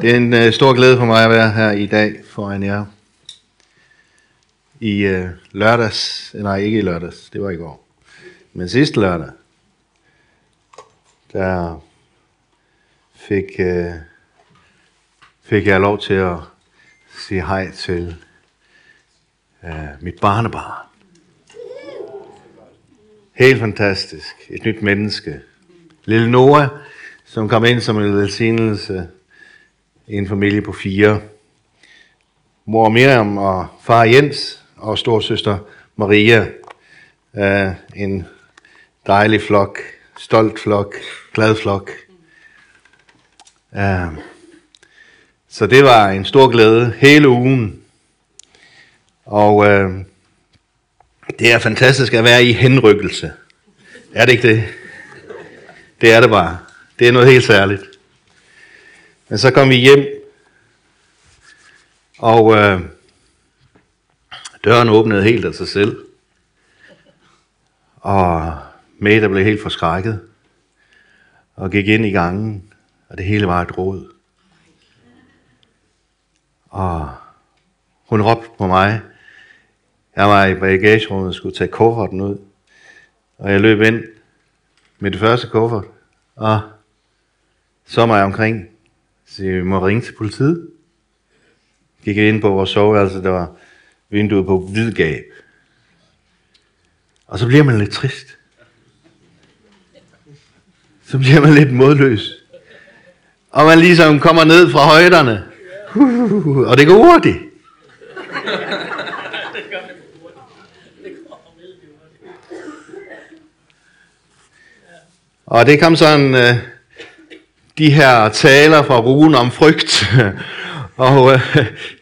Det er en øh, stor glæde for mig at være her i dag foran jer. I øh, lørdags, nej ikke i lørdags, det var i går, men sidste lørdag, der fik, øh, fik jeg lov til at sige hej til øh, mit barnebarn. Helt fantastisk. Et nyt menneske. Lille Noah, som kom ind som en velsignelse en familie på fire. Mor Miriam og far Jens og storsøster Maria. Øh, en dejlig flok, stolt flok, glad flok. Øh, så det var en stor glæde hele ugen. Og øh, det er fantastisk at være i henrykkelse. Er det ikke det? Det er det bare. Det er noget helt særligt. Men så kom vi hjem, og øh, døren åbnede helt af sig selv. Og Meta blev helt forskrækket, og gik ind i gangen, og det hele var et råd. Og hun råbte på mig. Jeg var i bagagerummet og skulle tage kufferten ud. Og jeg løb ind med det første kuffert, og så mig omkring. Så vi må ringe til politiet. Gik ind på vores soveværelse, der var vinduet på hvidgab. Og så bliver man lidt trist. Så bliver man lidt modløs. Og man ligesom kommer ned fra højderne. og det går hurtigt. Og det kom sådan, øh, de her taler fra Rune om frygt, og øh,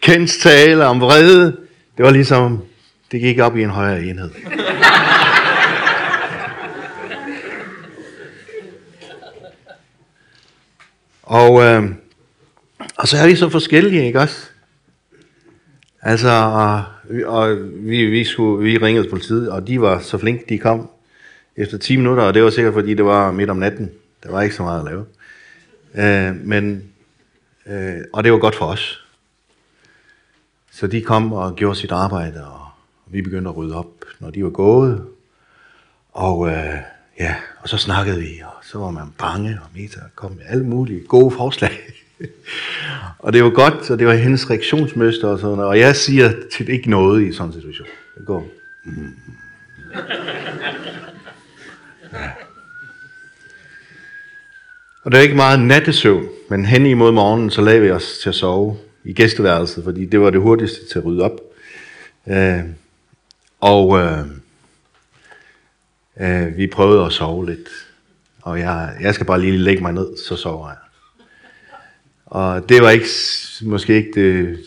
Kens taler om vrede, det var ligesom, det gik op i en højere enhed. og, øh, og så er vi så forskellige, ikke også? Altså, og, og vi, vi, skulle, vi ringede til politiet, og de var så flinke, de kom efter 10 minutter, og det var sikkert fordi det var midt om natten. Der var ikke så meget at lave. Øh, men, øh, og det var godt for os. Så de kom og gjorde sit arbejde, og vi begyndte at rydde op, når de var gået. Og øh, ja, og så snakkede vi, og så var man bange, og Meta kom med alle mulige gode forslag. og det var godt, og det var hendes reaktionsmønster og sådan noget. Og jeg siger til ikke noget i sådan en situation. Det går. Mm. Og det er ikke meget nattesøvn, men hen imod morgenen, så lagde vi os til at sove i gæsteværelset, fordi det var det hurtigste til at rydde op. Øh, og øh, øh, vi prøvede at sove lidt. Og jeg, jeg skal bare lige lægge mig ned, så sover jeg. Og det var ikke, måske ikke det,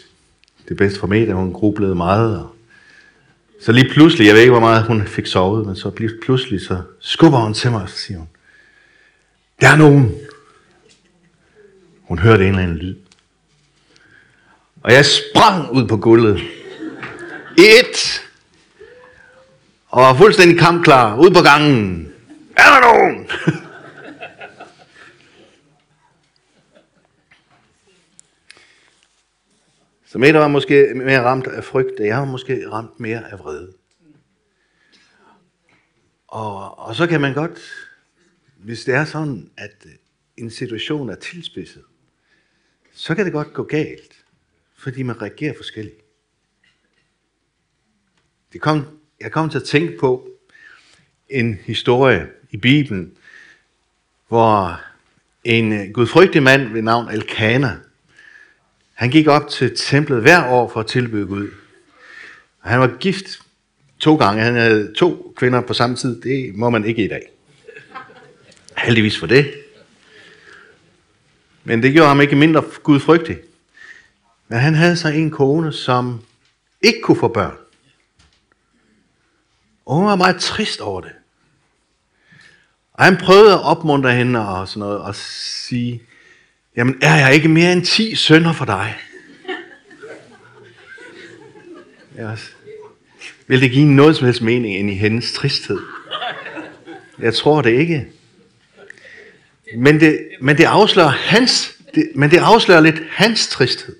det bedste for mig, da hun grublede meget. Og så lige pludselig, jeg ved ikke, hvor meget hun fik sovet, men så pludselig så skubber hun til mig, og så siger hun, der er nogen. Hun hørte en eller anden lyd. Og jeg sprang ud på gulvet. Et. Og var fuldstændig kampklar. Ud på gangen. Er der nogen? Så Mette var måske mere ramt af frygt, og jeg var måske ramt mere af vrede. Og, og så kan man godt, hvis det er sådan, at øh, en situation er tilspidset, så kan det godt gå galt, fordi man reagerer forskelligt. Det kom, jeg kom til at tænke på en historie i Bibelen, hvor en øh, gudfrygtig mand ved navn Elkana, han gik op til templet hver år for at tilbyde Gud. Og han var gift to gange. Han havde to kvinder på samme tid. Det må man ikke i dag. Heldigvis for det. Men det gjorde ham ikke mindre gudfrygtig. Men han havde så en kone, som ikke kunne få børn. Og hun var meget trist over det. Og han prøvede at opmuntre hende og sådan noget, og sige, jamen er jeg ikke mere end 10 sønner for dig? Yes. Vil det give noget som helst mening ind i hendes tristhed? Jeg tror det ikke. Men det, men det afslører hans det, men det afslører lidt hans tristhed.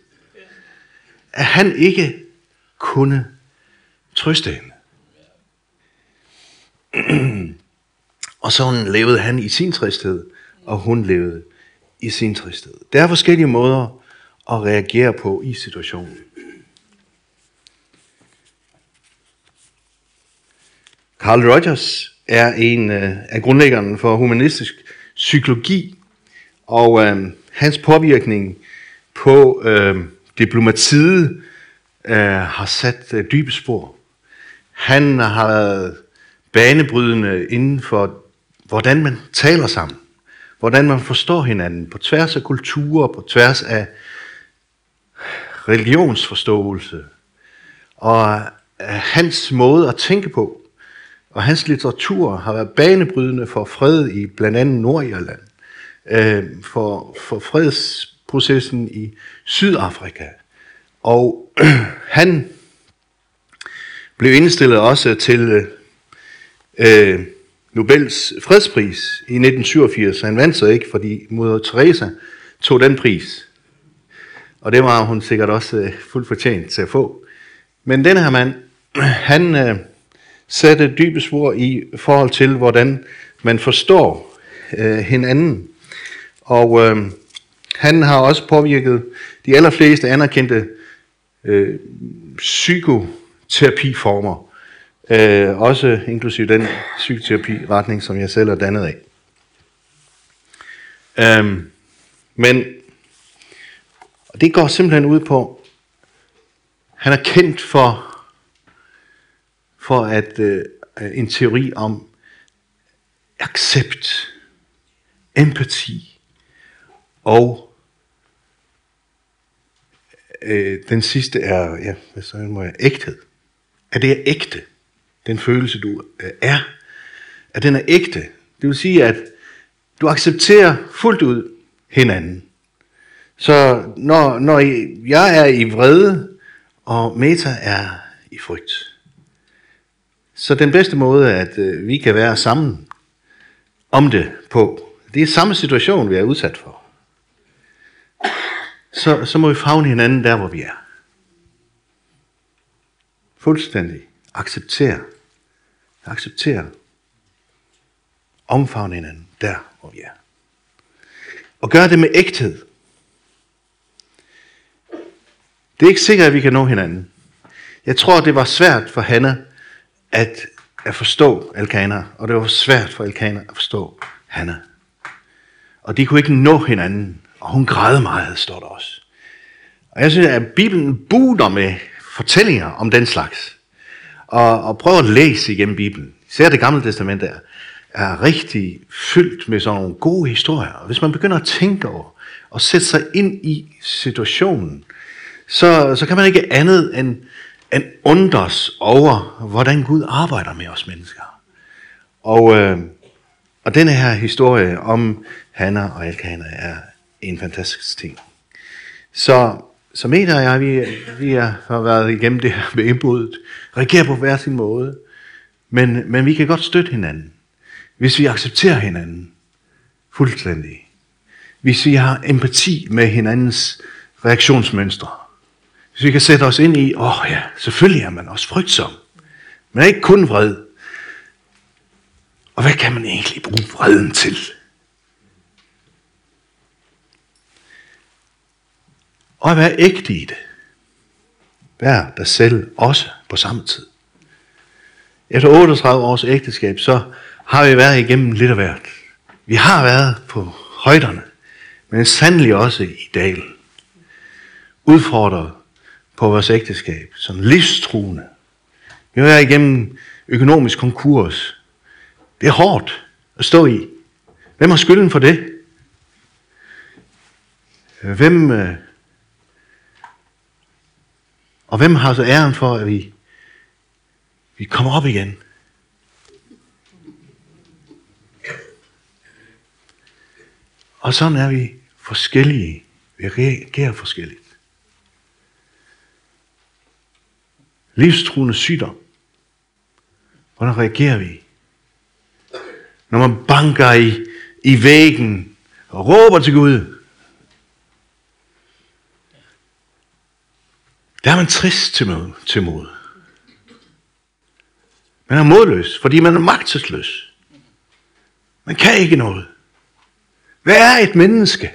At han ikke kunne trøste hende. og så levede han i sin tristhed, og hun levede i sin tristhed. Der er forskellige måder at reagere på i situationen. Carl Rogers er en øh, af grundlæggerne for humanistisk psykologi, og øh, hans påvirkning på øh, diplomatiet øh, har sat øh, dybe spor. Han har været banebrydende inden for, hvordan man taler sammen, hvordan man forstår hinanden på tværs af kulturer, på tværs af religionsforståelse. Og øh, hans måde at tænke på, og hans litteratur har været banebrydende for fred i blandt andet Nordirland, øh, for, for fredsprocessen i Sydafrika. Og han blev indstillet også til øh, øh Nobels fredspris i 1987. Han vandt så ikke, fordi Moder Teresa tog den pris. Og det var hun sikkert også øh, fuldt fortjent til at få. Men den her mand, han øh, satte dybe spor i forhold til, hvordan man forstår øh, hinanden. Og øh, han har også påvirket de allerfleste anerkendte øh, psykoterapiformer. Øh, også inklusive den psykoterapi-retning, som jeg selv er dannet af. Øh, men det går simpelthen ud på, han er kendt for for at øh, en teori om accept, empati og øh, den sidste er, ja, hvad så må jeg, ægthed. At det er ægte, den følelse du øh, er, at den er ægte. Det vil sige, at du accepterer fuldt ud hinanden. Så når, når jeg er i vrede, og Meta er i frygt, så den bedste måde, at øh, vi kan være sammen om det på, det er samme situation, vi er udsat for. Så, så må vi fagne hinanden der, hvor vi er. Fuldstændig. Acceptere. Acceptere. Omfavne hinanden der, hvor vi er. Og gøre det med ægthed. Det er ikke sikkert, at vi kan nå hinanden. Jeg tror, det var svært for Hanna at, at forstå Elkanah, og det var svært for Elkanah at forstå Hanna. Og de kunne ikke nå hinanden, og hun græd meget, står der også. Og jeg synes, at Bibelen buder med fortællinger om den slags. Og, og prøv at læse igennem Bibelen. Især det gamle testament er, er rigtig fyldt med sådan nogle gode historier. Og hvis man begynder at tænke over og sætte sig ind i situationen, så, så kan man ikke andet end en undres over, hvordan Gud arbejder med os mennesker. Og, øh, og denne her historie om Hanna og Elkana er en fantastisk ting. Så, så Meta og jeg, vi, vi har været igennem det her med indbruddet, reagerer på hver sin måde, men, men vi kan godt støtte hinanden, hvis vi accepterer hinanden fuldstændig. Hvis vi har empati med hinandens reaktionsmønstre hvis vi kan sætte os ind i, åh oh ja, selvfølgelig er man også frygtsom. Men ikke kun vred. Og hvad kan man egentlig bruge vreden til? Og at være ægte i det. Vær dig selv også på samme tid. Efter 38 års ægteskab, så har vi været igennem lidt af hvert. Vi har været på højderne, men sandelig også i dalen. Udfordret på vores ægteskab, som livstruende. Vi er igennem økonomisk konkurs. Det er hårdt at stå i. Hvem har skylden for det? Hvem, øh, og hvem har så æren for, at vi, vi kommer op igen? Og sådan er vi forskellige. Vi reagerer forskelligt. livstruende sygdom. Hvordan reagerer vi? Når man banker i, i væggen og råber til Gud. Der er man trist til, mod, til mod. Man er modløs, fordi man er magtesløs. Man kan ikke noget. Hvad er et menneske?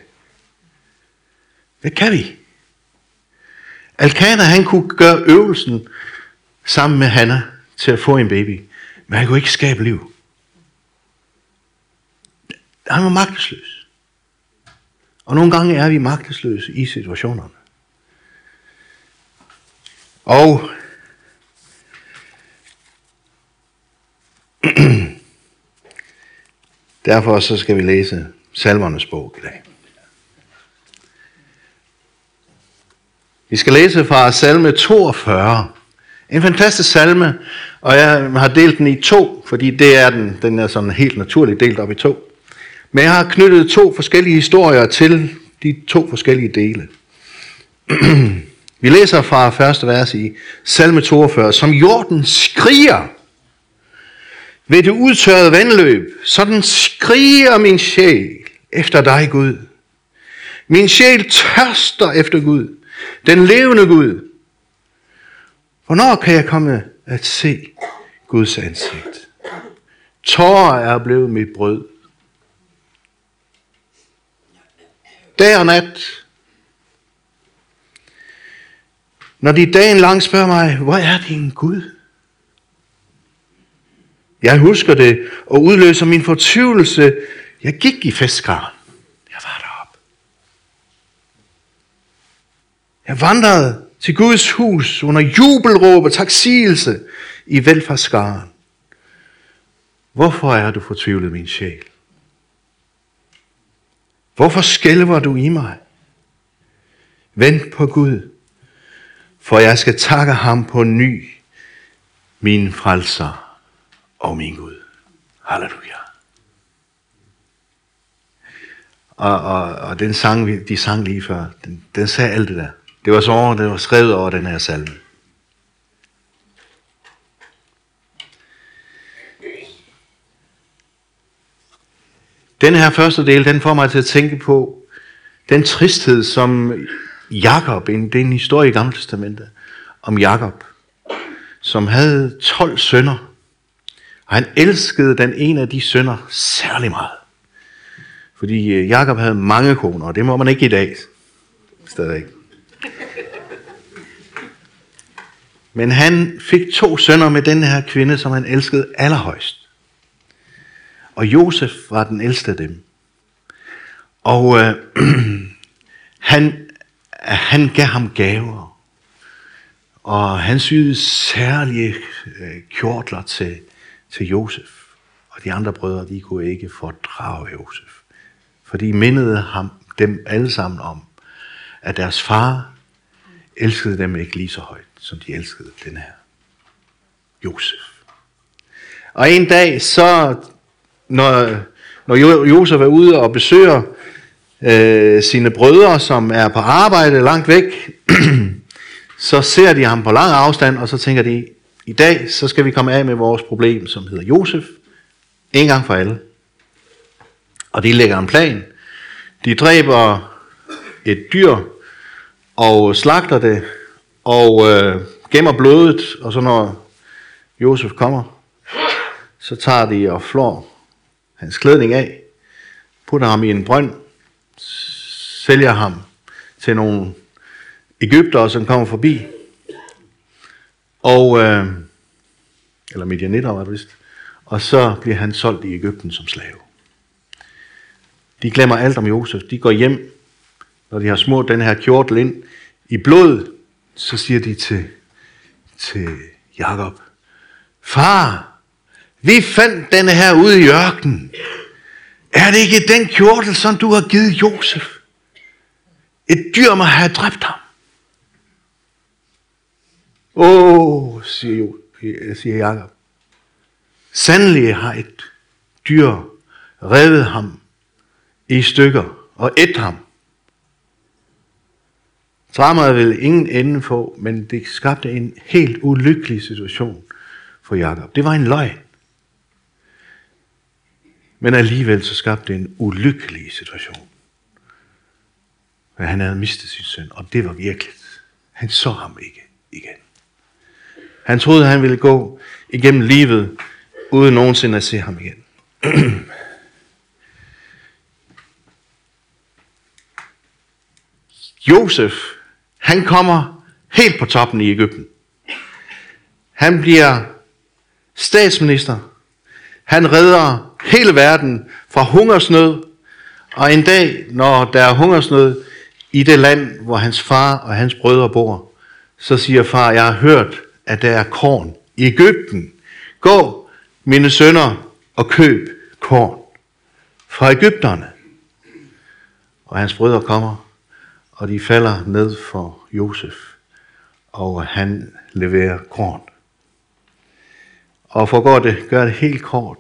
Hvad kan vi? Alkana, han kunne gøre øvelsen sammen med Hanna til at få en baby. Men han kunne ikke skabe liv. Han var magtesløs. Og nogle gange er vi magtesløse i situationerne. Og derfor så skal vi læse salmernes bog i dag. Vi skal læse fra salme 42. En fantastisk salme, og jeg har delt den i to, fordi det er den, den er sådan helt naturligt delt op i to. Men jeg har knyttet to forskellige historier til de to forskellige dele. Vi læser fra første vers i salme 42. Som jorden skriger ved det udtørrede vandløb, sådan skriger min sjæl efter dig, Gud. Min sjæl tørster efter Gud, den levende Gud. Hvornår kan jeg komme at se Guds ansigt? Tårer er blevet mit brød. Dag og nat. Når de dagen lang spørger mig, hvor er din Gud? Jeg husker det og udløser min fortvivlelse. Jeg gik i festkaren. Jeg var deroppe. Jeg vandrede til Guds hus under jubelråb og taksigelse i velfærdsskaren. Hvorfor er du fortvivlet, min sjæl? Hvorfor skælver du i mig? Vent på Gud, for jeg skal takke ham på ny, min frelser og min Gud. Halleluja. Og, og, og den sang, de sang lige før, den, den sagde alt det der. Det var så det var skrevet over den her salme. Den her første del, den får mig til at tænke på den tristhed, som Jakob, det er en historie i Gamle Testamentet, om Jakob, som havde 12 sønner. Og han elskede den ene af de sønner særlig meget. Fordi øh, Jakob havde mange koner, og det må man ikke i dag. Stadig. Men han fik to sønner med den her kvinde, som han elskede allerhøjst. Og Josef var den ældste af dem. Og øh, han, han gav ham gaver. Og han syede særlige øh, kjortler til, til Josef. Og de andre brødre, de kunne ikke fordrage Josef. For de mindede ham, dem alle sammen om, at deres far elskede dem ikke lige så højt, som de elskede den her Josef. Og en dag, så når, når Josef er ude og besøger øh, sine brødre, som er på arbejde langt væk, så ser de ham på lang afstand, og så tænker de, i dag så skal vi komme af med vores problem, som hedder Josef, en gang for alle. Og de lægger en plan. De dræber et dyr og slagter det og øh, gemmer blodet, og så når Josef kommer, så tager de og flår hans klædning af, putter ham i en brønd, sælger ham til nogle Ægypter, som kommer forbi, og, øh, eller medianitter var det vist, og så bliver han solgt i Ægypten som slave. De glemmer alt om Josef. De går hjem, når de har smurt den her kjortel ind i blod, så siger de til, til Jakob, Far, vi fandt denne her ude i ørkenen. Er det ikke den kjortel, som du har givet Josef? Et dyr må have dræbt ham. Åh, oh, siger, siger Jacob. Sandelig har et dyr revet ham i stykker og et ham. Dramaet ville ingen ende få, men det skabte en helt ulykkelig situation for Jakob. Det var en løgn. Men alligevel så skabte det en ulykkelig situation. For han havde mistet sin søn, og det var virkelig. Han så ham ikke igen. Han troede, han ville gå igennem livet, uden nogensinde at se ham igen. Josef, han kommer helt på toppen i Ægypten. Han bliver statsminister. Han redder hele verden fra hungersnød. Og en dag, når der er hungersnød i det land, hvor hans far og hans brødre bor, så siger far, jeg har hørt, at der er korn i Ægypten. Gå, mine sønner, og køb korn fra Ægypterne. Og hans brødre kommer, og de falder ned for Josef, og han leverer korn. Og for godt det, gør det helt kort,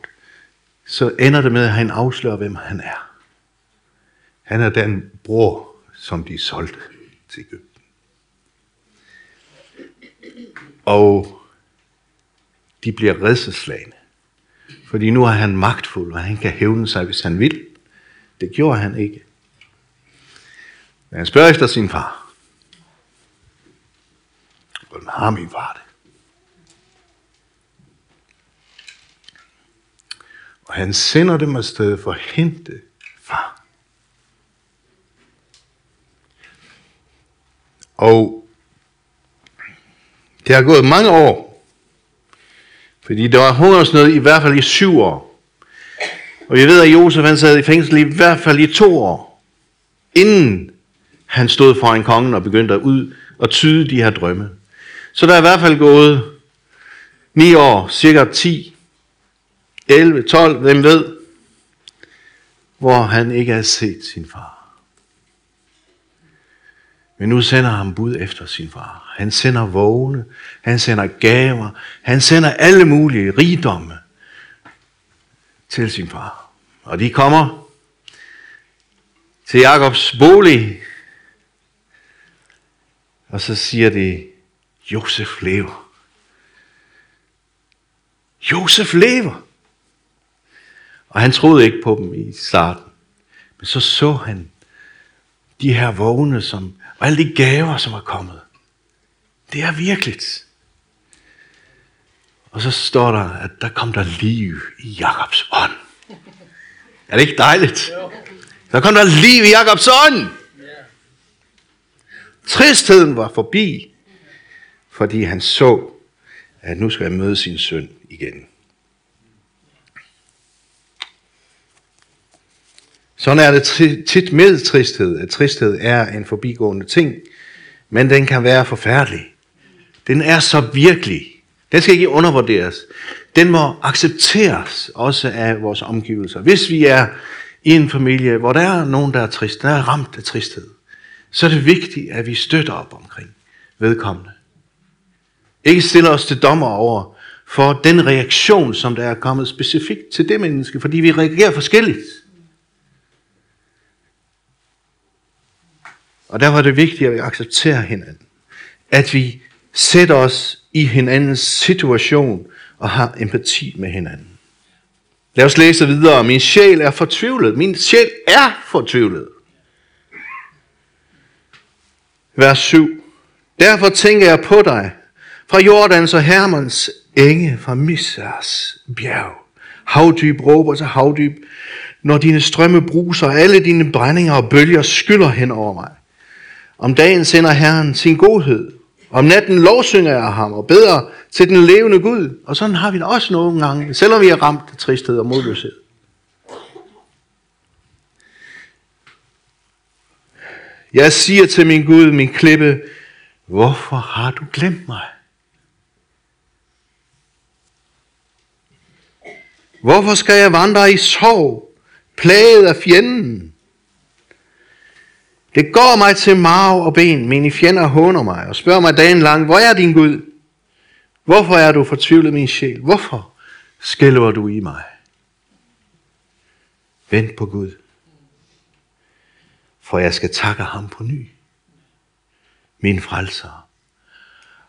så ender det med, at han afslører, hvem han er. Han er den bror, som de solgte til Ægypten. Og de bliver redselslagende. Fordi nu er han magtfuld, og han kan hævne sig, hvis han vil. Det gjorde han ikke. Men han spørger efter sin far. Hvordan har min far det? Og han sender dem afsted for at hente far. Og det har gået mange år, fordi der var hungersnød i hvert fald i syv år. Og vi ved, at Josef han sad i fængsel i hvert fald i to år, inden han stod foran kongen og begyndte at ud og tyde de her drømme. Så der er i hvert fald gået 9 år, cirka 10, 11, 12, hvem ved, hvor han ikke har set sin far. Men nu sender han bud efter sin far. Han sender vågne, han sender gaver, han sender alle mulige rigdomme til sin far. Og de kommer til Jakobs bolig, og så siger de, Josef lever. Josef lever. Og han troede ikke på dem i starten. Men så så han de her vogne, som, og alle de gaver, som er kommet. Det er virkeligt. Og så står der, at der kom der liv i Jakobs ånd. Er det ikke dejligt? Der kom der liv i Jakobs ånd. Tristheden var forbi, fordi han så, at nu skal jeg møde sin søn igen. Sådan er det tit med tristhed, at tristhed er en forbigående ting, men den kan være forfærdelig. Den er så virkelig. Den skal ikke undervurderes. Den må accepteres også af vores omgivelser. Hvis vi er i en familie, hvor der er nogen, der er trist, der er ramt af tristhed, så er det vigtigt, at vi støtter op omkring vedkommende. Ikke stiller os til dommer over for den reaktion, som der er kommet specifikt til det menneske, fordi vi reagerer forskelligt. Og derfor er det vigtigt, at vi accepterer hinanden. At vi sætter os i hinandens situation og har empati med hinanden. Lad os læse videre. Min sjæl er fortvivlet. Min sjæl er fortvivlet. Vers 7. Derfor tænker jeg på dig, fra Jordans og Hermans enge, fra Missers bjerg. Havdyb råber til havdyb, når dine strømme bruser, alle dine brændinger og bølger skyller hen over mig. Om dagen sender Herren sin godhed. Om natten lovsynger jeg ham og beder til den levende Gud. Og sådan har vi det også nogle gange, selvom vi er ramt af tristhed og modløshed. Jeg siger til min Gud, min klippe, hvorfor har du glemt mig? Hvorfor skal jeg vandre i sorg, plaget af fjenden? Det går mig til marv og ben, mine fjender håner mig og spørger mig dagen lang, hvor er din Gud? Hvorfor er du fortvivlet min sjæl? Hvorfor skælver du i mig? Vent på Gud, for jeg skal takke ham på ny. Min frelser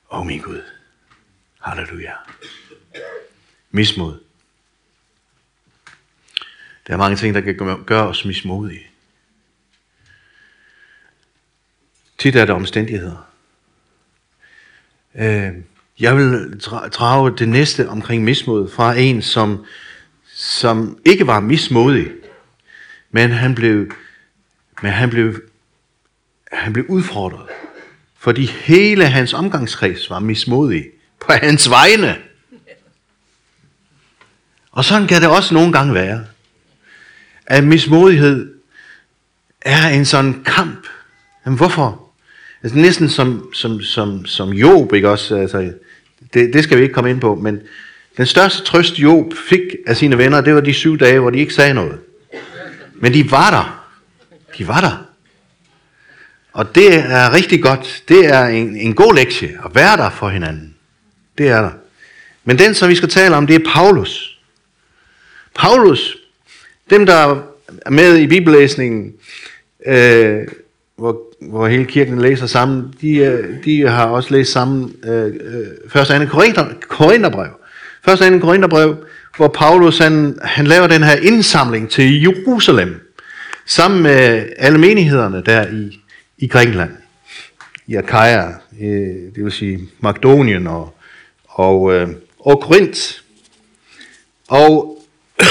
og min Gud. Halleluja. Mismod. Der er mange ting, der kan gøre os mismodige. Tit er det omstændigheder. Øh, jeg vil drage det næste omkring mismod fra en, som, som ikke var mismodig, men han blev, men han blev, han blev udfordret. Fordi hele hans omgangskreds var mismodig på hans vegne. Og sådan kan det også nogle gange være. At mismodighed er en sådan kamp. Men hvorfor? Altså næsten som, som, som, som Job, ikke også? Altså, det, det skal vi ikke komme ind på, men den største trøst Job fik af sine venner, det var de syv dage, hvor de ikke sagde noget. Men de var der. De var der. Og det er rigtig godt. Det er en, en god lektie at være der for hinanden. Det er der. Men den, som vi skal tale om, det er Paulus. Paulus, dem der er med i bibellæsningen, øh, hvor, hvor hele kirken læser sammen, de, øh, de har også læst sammen øh, øh første andet Korinther, Korintherbrev. Første andet Korintherbrev, hvor Paulus han, han laver den her indsamling til Jerusalem, sammen med alle menighederne der i, i Grækenland, i Achaia, øh, det vil sige Makedonien og, og, øh, og Korinth. Og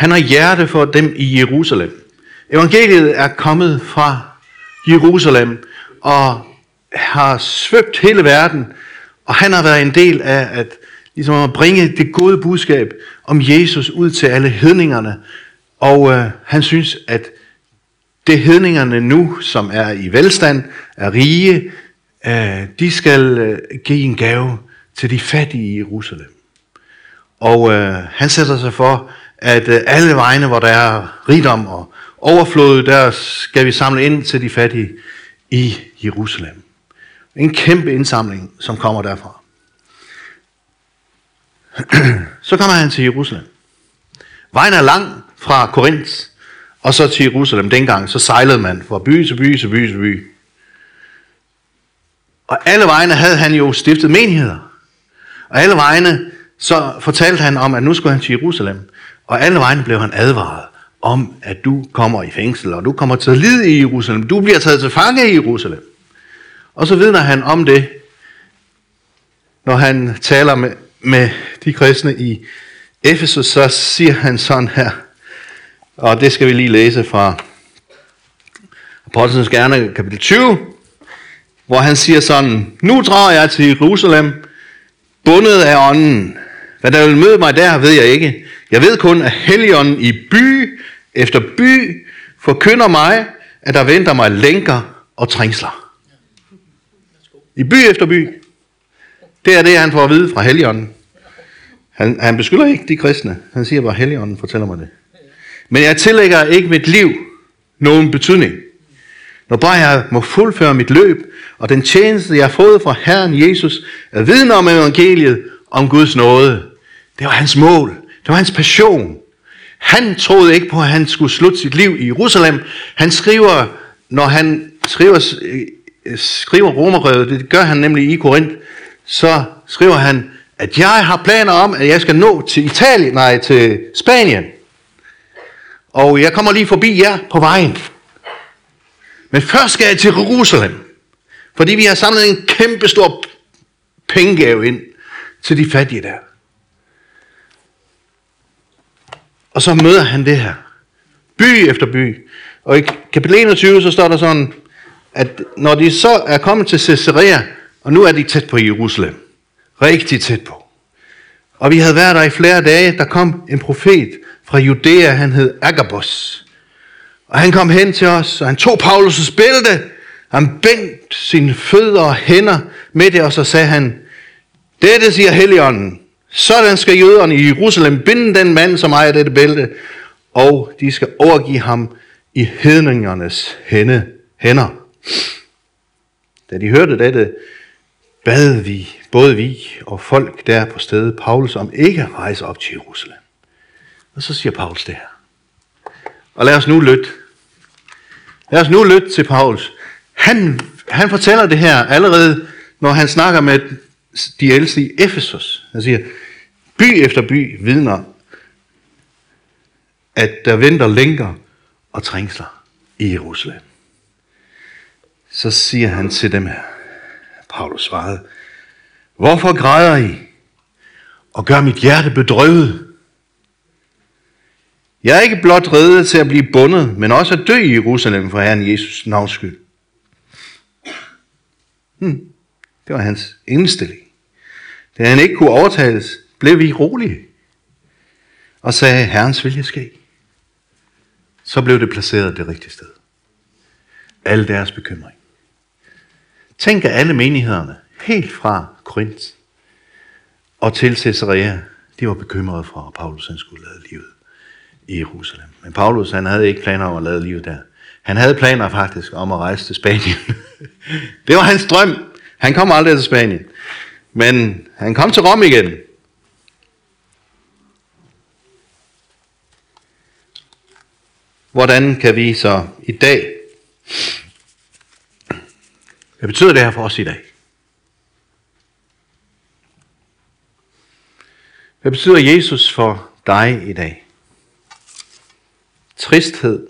han har hjerte for dem i Jerusalem. Evangeliet er kommet fra Jerusalem og har svøbt hele verden, og han har været en del af at, ligesom at bringe det gode budskab om Jesus ud til alle hedningerne. Og øh, han synes, at det hedningerne nu, som er i velstand, er rige, øh, de skal øh, give en gave til de fattige i Jerusalem. Og øh, han sætter sig for, at øh, alle vegne, hvor der er rigdom og overflod, der skal vi samle ind til de fattige i Jerusalem. En kæmpe indsamling, som kommer derfra. Så kommer han til Jerusalem. Vejen er lang fra Korinth og så til Jerusalem. Dengang så sejlede man fra by til by til by til by. Og alle vegne havde han jo stiftet menigheder. Og alle vegne så fortalte han om, at nu skulle han til Jerusalem. Og alle vegne blev han advaret om, at du kommer i fængsel, og du kommer til at lide i Jerusalem. Du bliver taget til fange i Jerusalem. Og så vidner han om det, når han taler med, med de kristne i Efesus, så siger han sådan her, og det skal vi lige læse fra Apostlenes Gerne kapitel 20, hvor han siger sådan, Nu drager jeg til Jerusalem, bundet af ånden. Hvad der vil møde mig der, ved jeg ikke. Jeg ved kun, at Helligånden i by efter by forkynder mig, at der venter mig lænker og trængsler. I by efter by. Det er det, han får at vide fra Helligånden. Han, han beskylder ikke de kristne. Han siger bare, Helligånden fortæller mig det. Men jeg tillægger ikke mit liv nogen betydning. Når bare jeg må fuldføre mit løb, og den tjeneste, jeg har fået fra Herren Jesus, er viden om evangeliet, om Guds nåde. Det var hans mål. Det var hans passion. Han troede ikke på, at han skulle slutte sit liv i Jerusalem. Han skriver, når han skriver, øh, øh, skriver romerbrevet, det gør han nemlig i Korinth, så skriver han, at jeg har planer om, at jeg skal nå til Italien, nej, til Spanien. Og jeg kommer lige forbi jer på vejen. Men først skal jeg til Jerusalem. Fordi vi har samlet en kæmpe stor pengegave ind til de fattige der. Og så møder han det her. By efter by. Og i kapitel 21, så står der sådan, at når de så er kommet til Caesarea, og nu er de tæt på Jerusalem. Rigtig tæt på. Og vi havde været der i flere dage, der kom en profet fra Judæa, han hed Agabus. Og han kom hen til os, og han tog Paulus' bælte, han bændt sine fødder og hænder med det, og så sagde han, dette siger Helligånden, sådan skal jøderne i Jerusalem binde den mand, som ejer dette bælte, og de skal overgive ham i hedningernes hænde, hænder. Da de hørte dette, bad vi, både vi og folk der på stedet, Paulus om ikke at rejse op til Jerusalem. Og så siger Paulus det her. Og lad os nu lytte. Lad os nu lytte til Paulus. Han, han fortæller det her allerede, når han snakker med de ældste i Efesus. Han siger, By efter by vidner, at der venter lænker og trængsler i Jerusalem. så siger han til dem her, Paulus svarede, Hvorfor græder I og gør mit hjerte bedrøvet? Jeg er ikke blot reddet til at blive bundet, men også at dø i Jerusalem for Herren Jesus navns skyld. Hmm. Det var hans indstilling. Da han ikke kunne overtales, blev vi rolige og sagde, Herrens vilje ske. Så blev det placeret det rigtige sted. Alle deres bekymring. Tænk at alle menighederne, helt fra Korinth og til Caesarea, de var bekymrede for, at Paulus han skulle lade livet i Jerusalem. Men Paulus han havde ikke planer om at lade livet der. Han havde planer faktisk om at rejse til Spanien. det var hans drøm. Han kom aldrig til Spanien. Men han kom til Rom igen. Hvordan kan vi så i dag, hvad betyder det her for os i dag? Hvad betyder Jesus for dig i dag? Tristhed.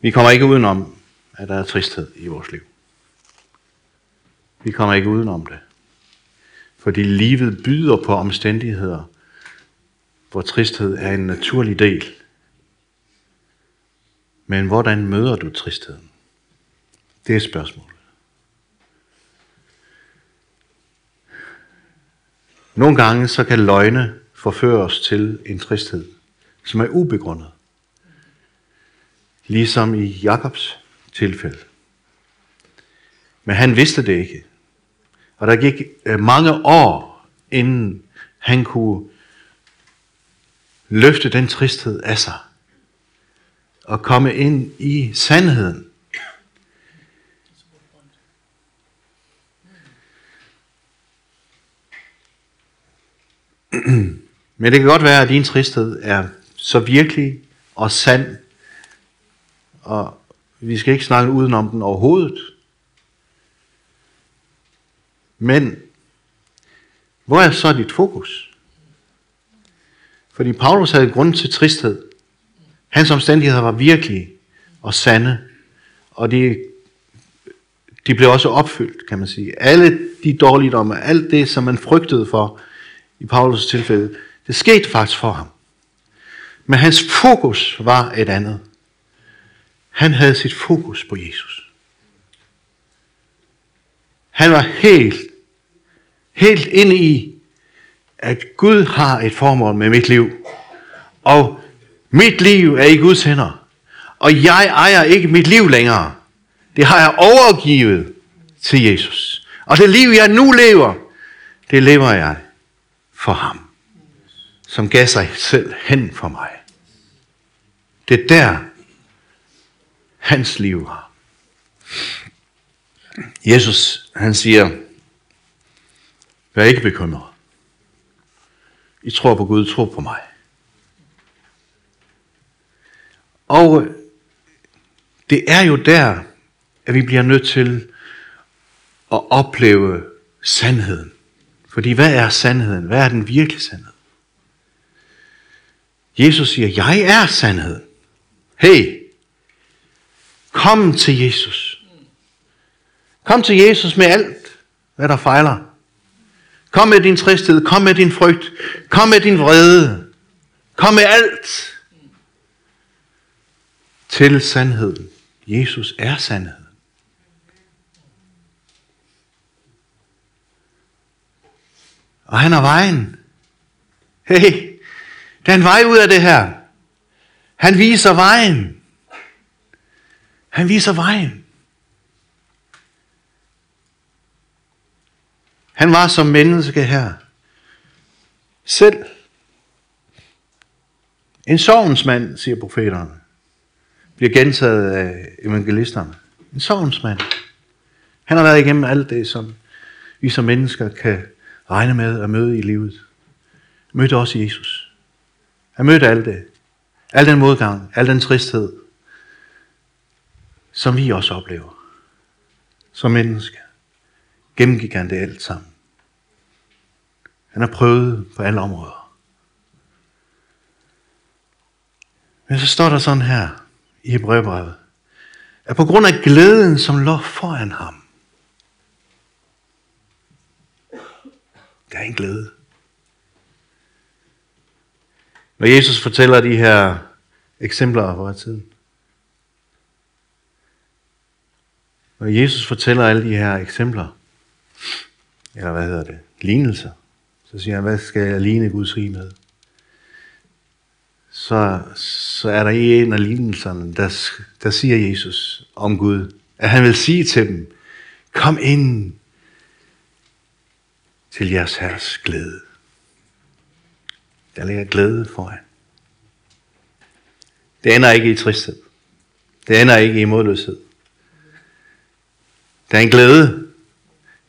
Vi kommer ikke udenom, at der er tristhed i vores liv. Vi kommer ikke udenom det. Fordi livet byder på omstændigheder, hvor tristhed er en naturlig del. Men hvordan møder du tristheden? Det er spørgsmålet. Nogle gange så kan løgne forføre os til en tristhed, som er ubegrundet. Ligesom i Jakobs tilfælde. Men han vidste det ikke. Og der gik øh, mange år, inden han kunne løfte den tristhed af sig. Og komme ind i sandheden. Men det kan godt være, at din tristhed er så virkelig og sand, og vi skal ikke snakke udenom den overhovedet. Men hvor er så dit fokus? Fordi Paulus havde grund til tristhed. Hans omstændigheder var virkelige og sande, og de, de blev også opfyldt, kan man sige. Alle de dårligdomme, alt det, som man frygtede for i Paulus' tilfælde, det skete faktisk for ham. Men hans fokus var et andet. Han havde sit fokus på Jesus. Han var helt, helt inde i, at Gud har et formål med mit liv. Og mit liv er i Guds hænder. Og jeg ejer ikke mit liv længere. Det har jeg overgivet til Jesus. Og det liv, jeg nu lever, det lever jeg for ham. Som gav sig selv hen for mig. Det er der, hans liv var. Jesus, han siger, vær ikke bekymret. I tror på Gud, tro på mig. Og det er jo der, at vi bliver nødt til at opleve sandheden. Fordi hvad er sandheden? Hvad er den virkelige sandhed? Jesus siger, jeg er sandheden. Hey, kom til Jesus. Kom til Jesus med alt, hvad der fejler. Kom med din tristhed, kom med din frygt, kom med din vrede, kom med alt til sandheden. Jesus er sandheden. Og han er vejen. Hey, der er en vej ud af det her. Han viser vejen. Han viser vejen. Han var som menneske her. Selv. En sovensmand, siger profeterne. Bliver gentaget af evangelisterne. En sovensmand. Han har været igennem alt det, som vi som mennesker kan regne med at møde i livet. Mødte også Jesus. Han mødte alt det. Al den modgang, al den tristhed, som vi også oplever. Som mennesker. Gennemgik han det alt sammen. Han har prøvet på alle områder. Men så står der sådan her i Hebræerbrevet, at på grund af glæden, som lå foran ham, der er en glæde. Når Jesus fortæller de her eksempler fra tiden, når Jesus fortæller alle de her eksempler, eller hvad hedder det, lignelser, så siger han, hvad skal jeg ligne Guds rige med? Så, så er der i en af lignelserne, der, der siger Jesus om Gud, at han vil sige til dem, kom ind til jeres herres glæde. Der ligger glæde foran. Det ender ikke i tristhed. Det ender ikke i modløshed. Der er en glæde.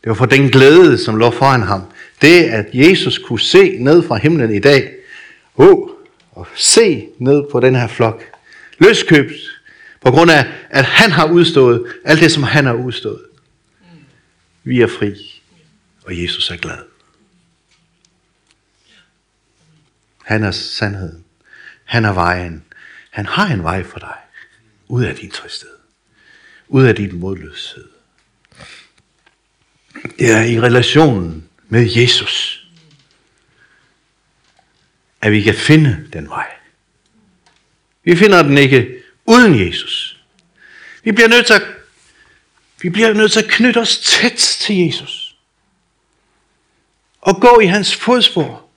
Det var for den glæde, som lå foran ham. Det, at Jesus kunne se ned fra himlen i dag. Oh, og se ned på den her flok. Løskøbt. På grund af, at han har udstået alt det, som han har udstået. Vi er fri. Og Jesus er glad. Han er sandheden. Han er vejen. Han har en vej for dig. Ud af din tristhed. Ud af din modløshed. Det er i relationen med Jesus, at vi kan finde den vej. Vi finder den ikke uden Jesus. Vi bliver nødt til at, vi bliver nødt til at knytte os tæt til Jesus. Og gå i hans fodspor.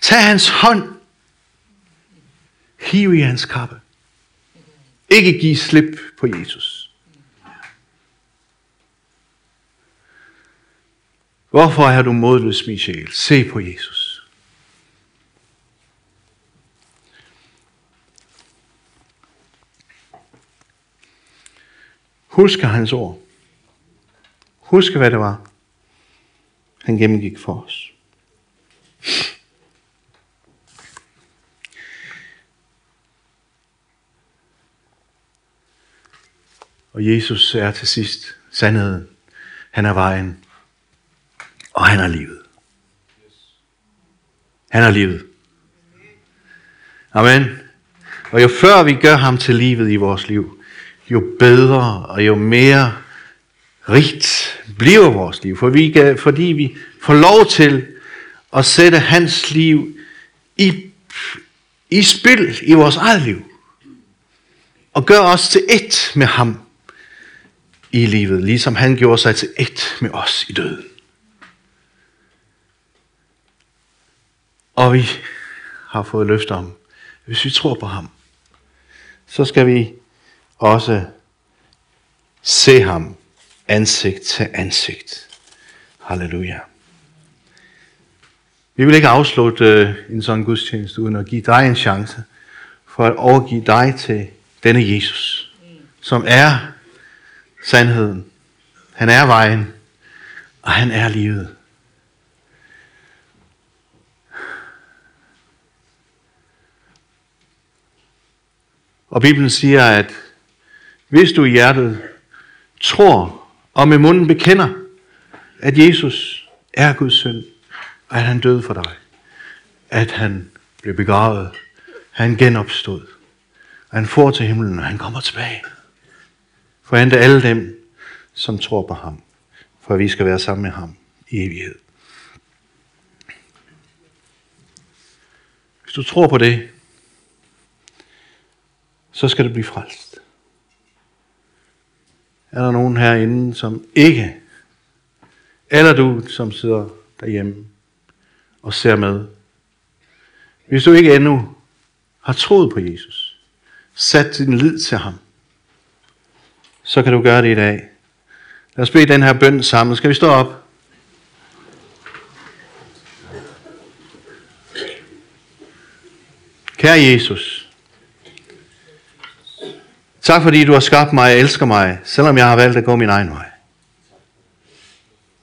Tag hans hånd. Hiv i hans kappe. Ikke give slip på Jesus. Hvorfor er du modløs, min sjæl? Se på Jesus. Husk hans ord. Husk, hvad det var, han gennemgik for os. Og Jesus er til sidst sandheden. Han er vejen. Og han er livet. Han er livet. Amen. Og jo før vi gør ham til livet i vores liv, jo bedre og jo mere rigt bliver vores liv. For vi kan, fordi vi får lov til at sætte hans liv i, i spil i vores eget liv. Og gøre os til ét med ham i livet, ligesom han gjorde sig til ét med os i døden. Og vi har fået løfter om, hvis vi tror på ham, så skal vi også se ham ansigt til ansigt. Halleluja. Vi vil ikke afslutte øh, en sådan gudstjeneste uden at give dig en chance for at overgive dig til denne Jesus, som er sandheden. Han er vejen, og han er livet. Og Bibelen siger, at hvis du i hjertet tror og med munden bekender, at Jesus er Guds søn, og at han døde for dig, at han blev begravet, han genopstod, og han får til himlen, og han kommer tilbage. For at alle dem, som tror på ham, for at vi skal være sammen med ham i evighed. Hvis du tror på det, så skal du blive frelst. Er der nogen herinde, som ikke, eller du, som sidder derhjemme og ser med, hvis du ikke endnu har troet på Jesus, sat din lid til ham, så kan du gøre det i dag. Lad os bede den her bøn sammen. Skal vi stå op? Kære Jesus, tak fordi du har skabt mig og elsker mig, selvom jeg har valgt at gå min egen vej.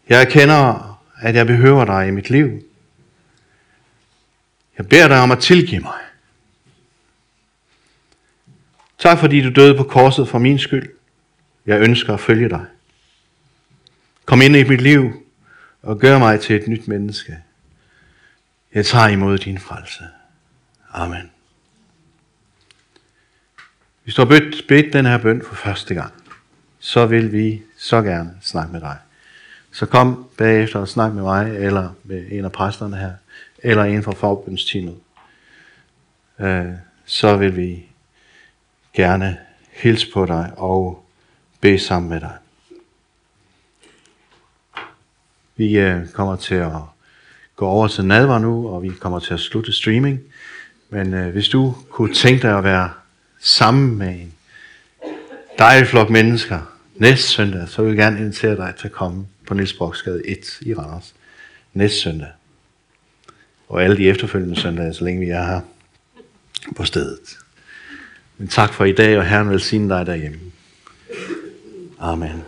Jeg erkender, at jeg behøver dig i mit liv. Jeg beder dig om at tilgive mig. Tak fordi du døde på korset for min skyld. Jeg ønsker at følge dig. Kom ind i mit liv og gør mig til et nyt menneske. Jeg tager imod din frelse. Amen. Hvis du har bedt, bedt den her bøn for første gang, så vil vi så gerne snakke med dig. Så kom bagefter og snak med mig, eller med en af præsterne her, eller en fra forbundsteamet. Øh, så vil vi gerne hilse på dig og bede sammen med dig. Vi øh, kommer til at gå over til nadver nu, og vi kommer til at slutte streaming. Men øh, hvis du kunne tænke dig at være sammen med en dejlig flok mennesker næste søndag, så vil jeg gerne invitere dig til at komme på Niels Broksgade 1 i Randers næste søndag. Og alle de efterfølgende søndage, så længe vi er her på stedet. Men tak for i dag, og Herren vil sige dig derhjemme. Amen.